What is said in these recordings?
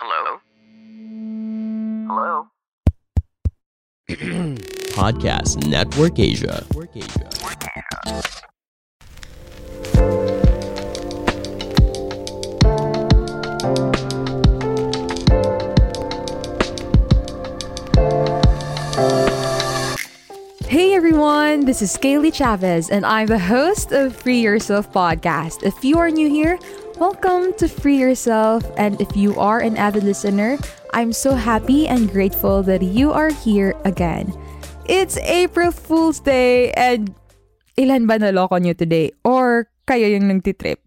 Hello? Hello? Podcast Network Asia. Hey everyone, this is Gayle de Chavez, and I'm the host of Free Yourself podcast. If you are new here, welcome to Free Yourself, and if you are an avid listener, I'm so happy and grateful that you are here again. It's April Fool's Day, and ilan ba naloko nyo today? Or kayo yung nagtitrip?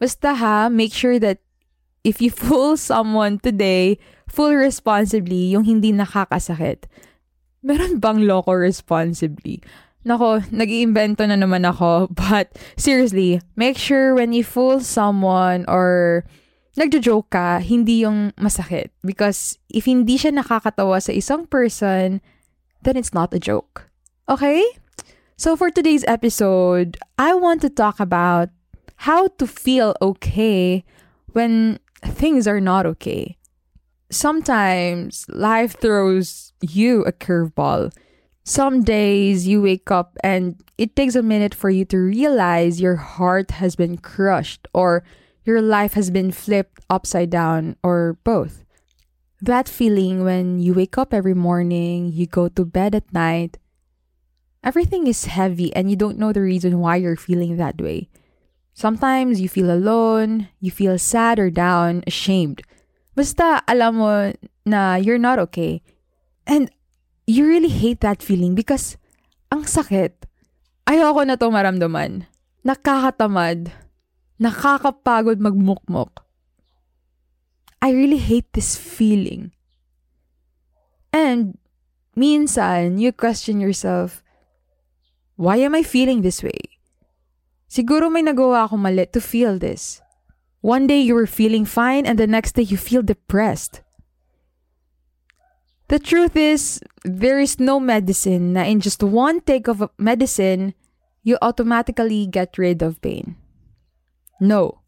Basta ha, make sure that if you fool someone today, fool responsibly yung hindi nakakasakit. Meron bang loko responsibly? Nako, nag-iimbento na naman ako. But seriously, make sure when you fool someone or nagjo-joke ka, hindi yung masakit. Because if hindi siya nakakatawa sa isang person, then it's not a joke. Okay? So for today's episode, I want to talk about how to feel okay when things are not okay. Sometimes life throws you a curveball. Some days you wake up and it takes a minute for you to realize your heart has been crushed or your life has been flipped upside down or both. That feeling when you wake up every morning, you go to bed at night, everything is heavy and you don't know the reason why you're feeling that way. Sometimes you feel alone, you feel sad or down, ashamed. Basta alam mo na you're not okay. And you really hate that feeling because ang sakit. Ayoko na to maramdaman. Nakakatamad. Nakakapagod magmukmok. I really hate this feeling. And minsan, you question yourself, why am I feeling this way? Siguro may nagawa ako mali to feel this. One day you were feeling fine and the next day you feel depressed. The truth is, there is no medicine na in just one take of medicine, you automatically get rid of pain. No.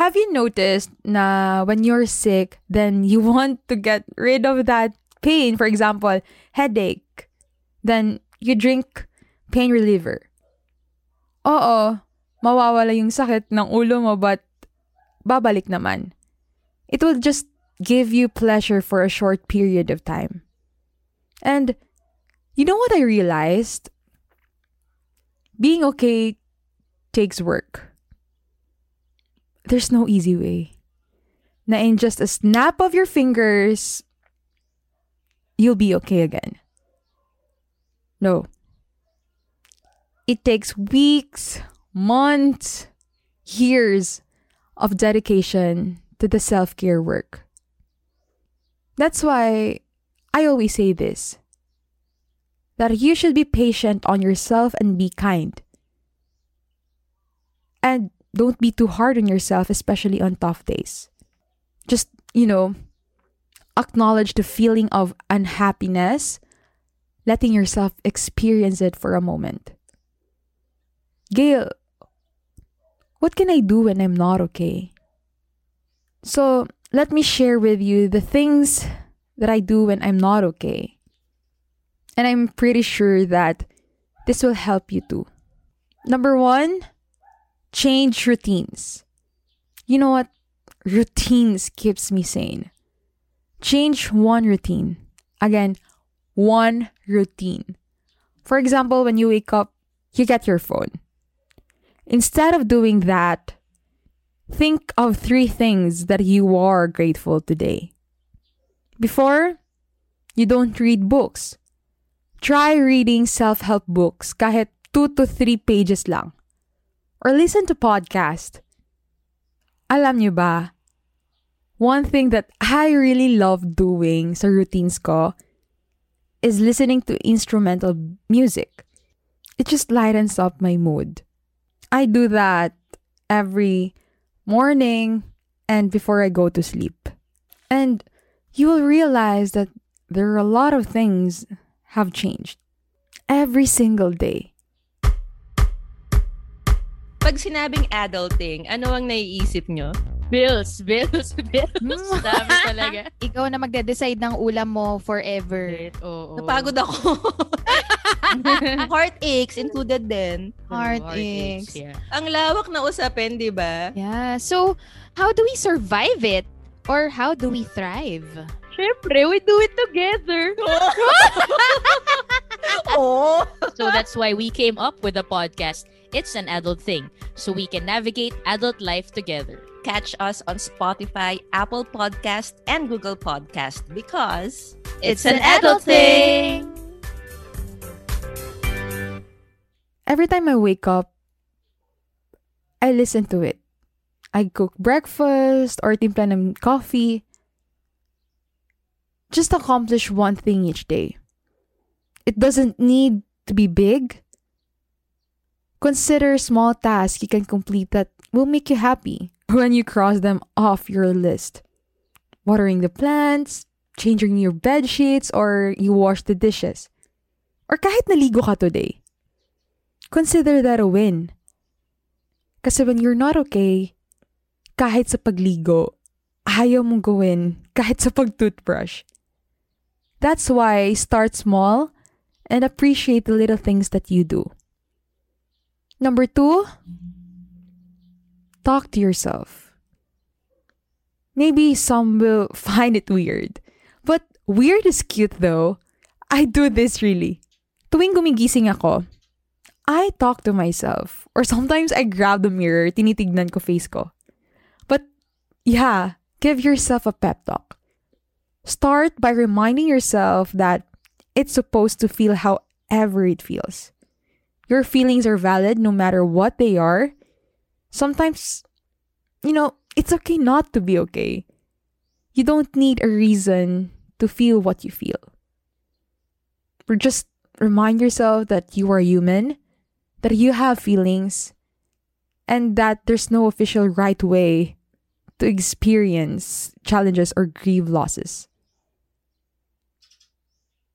Have you noticed na when you're sick, then you want to get rid of that pain? For example, headache. Then you drink pain reliever. Oo, mawawala yung sakit ng ulo mo but babalik naman. It will just give you pleasure for a short period of time. And you know what I realized? Being okay takes work. There's no easy way. Na in just a snap of your fingers, you'll be okay again. No. It takes weeks, months, years of dedication to the self care work. That's why I always say this that you should be patient on yourself and be kind. And don't be too hard on yourself, especially on tough days. Just, you know, acknowledge the feeling of unhappiness, letting yourself experience it for a moment. Gayle, what can I do when I'm not okay? So, let me share with you the things that I do when I'm not okay. And I'm pretty sure that this will help you too. Number one, change routines. You know what? Routines keeps me sane. Change one routine. Again, one routine. For example, when you wake up, you get your phone. Instead of doing that, think of three things that you are grateful today. Before, you don't read books. Try reading self-help books kahit 2 to 3 pages lang. Or listen to podcast. Alam niyo ba, one thing that I really love doing sa routines ko is listening to instrumental music. It just lightens up my mood. I do that every morning and before I go to sleep. And you will realize that there are a lot of things have changed every single day. Pag sinabing adulting, ano ang naiisip nyo? Bills, bills, bills. Dami talaga. Ikaw na magde-decide ng ulam mo forever. Oo. Napagod ako. Heartaches included din. Heartaches. Yeah. Ang lawak na usapin, di ba? Yeah. So, how do we survive it? Or how do we thrive? Siyempre, we do it together. Oo. So that's why we came up with the podcast. It's an adult thing, so we can navigate adult life together. Catch us on Spotify, Apple Podcast, and Google Podcast because It's an adult thing. Every time I wake up, I listen to it. I cook breakfast or timpla ng coffee. Just accomplish one thing each day. It doesn't need to be big. Consider small tasks you can complete that will make you happy when you cross them off your list. Watering the plants, changing your bed sheets, or you wash the dishes. Or kahit naligo ka today. Consider that a win. Kasi when you're not okay, kahit sa pagligo, ayaw mong gawin kahit sa pag-toothbrush. That's why start small and appreciate the little things that you do. Number two, talk to yourself. Maybe some will find it weird. But weird is cute though. I do this really. Tuwing gumigising ako, I talk to myself. Or sometimes I grab the mirror, tinitignan ko face ko. But yeah, give yourself a pep talk. Start by reminding yourself that it's supposed to feel however it feels. Your feelings are valid no matter what they are. Sometimes, you know, it's okay not to be okay. You don't need a reason to feel what you feel. Or just remind yourself that you are human, that you have feelings, and that there's no official right way to experience challenges or grieve losses.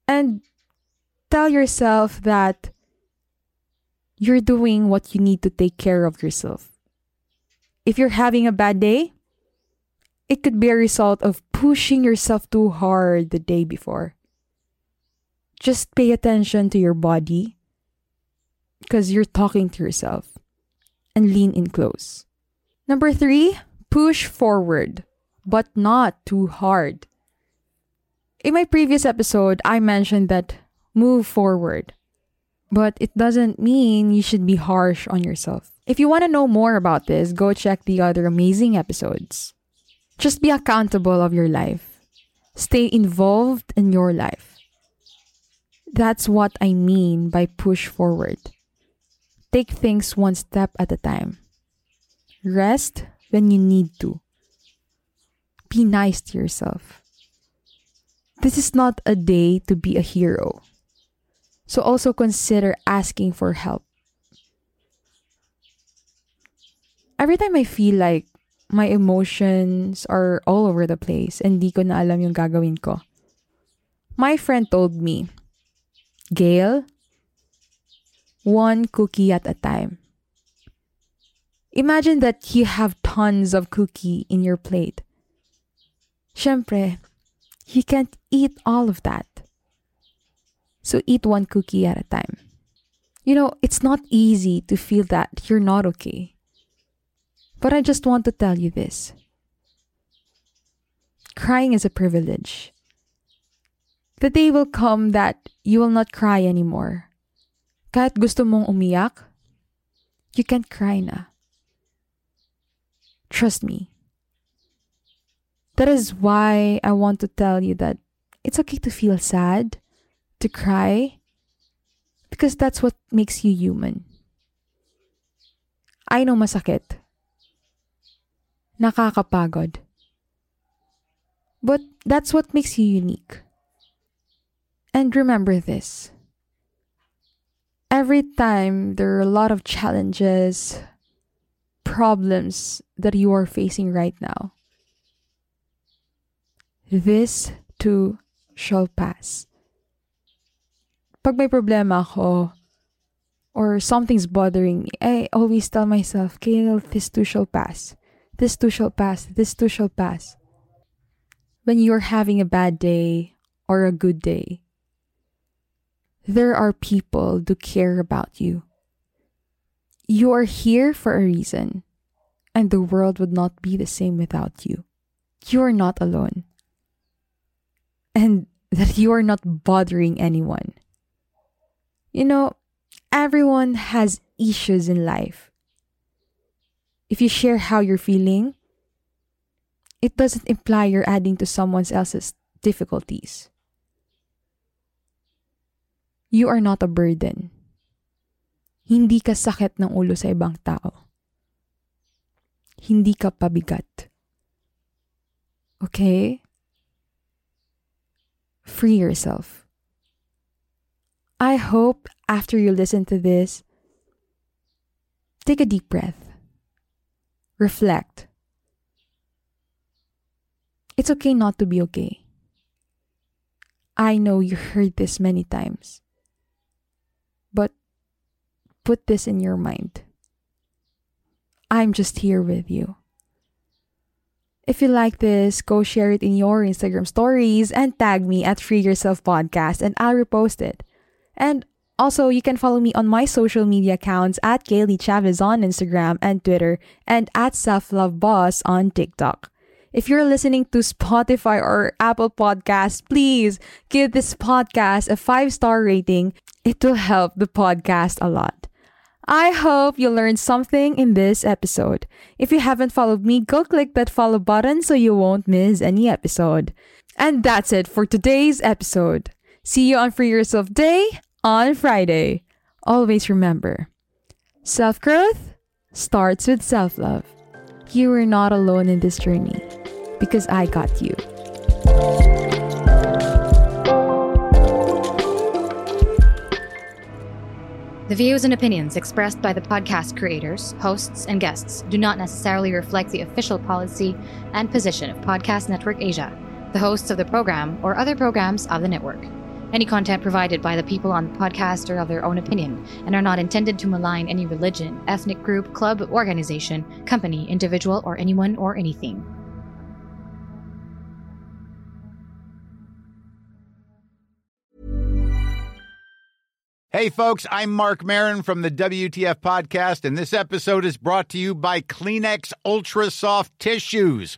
And tell yourself that you're doing what you need to take care of yourself. If you're having a bad day, it could be a result of pushing yourself too hard the day before. Just pay attention to your body because you're talking to yourself and lean in close. Number three, push forward, but not too hard. In my previous episode, I mentioned that move forward, but it doesn't mean you should be harsh on yourself. If you want to know more about this, go check the other amazing episodes. Just be accountable of your life. Stay involved in your life. That's what I mean by push forward. Take things one step at a time. Rest when you need to. Be nice to yourself. This is not a day to be a hero. So also consider asking for help. Every time I feel like my emotions are all over the place and di ko na alam yung gagawin ko. My friend told me, Gayle, one cookie at a time. Imagine that you have tons of cookie in your plate. Syempre, you can't eat all of that. So eat one cookie at a time. You know, it's not easy to feel that you're not okay. But I just want to tell you this crying is a privilege. The day will come that you will not cry anymore. Kahit gusto mong umiyak, you can't cry na. Trust me. That is why I want to tell you that it's okay to feel sad, to cry, because that's what makes you human. I know masakit. Nakakapagod. But that's what makes you unique. And remember this. Every time there are a lot of challenges, problems that you are facing right now, this too shall pass. Pag may problema ako, or something's bothering me, I always tell myself, Gayle, this too shall pass. This too shall pass. This too shall pass. When you're having a bad day or a good day, there are people who care about you. You are here for a reason, and the world would not be the same without you. You are not alone. And that you are not bothering anyone. You know, everyone has issues in life. If you share how you're feeling, it doesn't imply you're adding to someone else's difficulties. You are not a burden. Hindi ka sakit ng ulo sa ibang tao. Hindi ka pabigat. Okay? Free yourself. I hope after you listen to this, take a deep breath. Reflect. It's okay not to be okay. I know you heard this many times. But put this in your mind. I'm just here with you. If you like this, go share it in your Instagram stories and tag me at Free Yourself Podcast and I'll repost it. And also, you can follow me on my social media accounts at Gayle de Chavez on Instagram and Twitter and at Self Love Boss on TikTok. If you're listening to Spotify or Apple Podcasts, please give this podcast a five star rating. It will help the podcast a lot. I hope you learned something in this episode. If you haven't followed me, go click that follow button so you won't miss any episode. And that's it for today's episode. See you on Free Yourself Day on Friday. Always remember self growth starts with self love. You are not alone in this journey because I got you. The views and opinions expressed by the podcast creators, hosts, and guests do not necessarily reflect the official policy and position of Podcast Network Asia, the hosts of the program, or other programs of the network. Any content provided by the people on the podcast are of their own opinion and are not intended to malign any religion, ethnic group, club, organization, company, individual, or anyone or anything. Hey, folks, I'm Marc Maron from the WTF Podcast, and this episode is brought to you by Kleenex Ultra Soft Tissues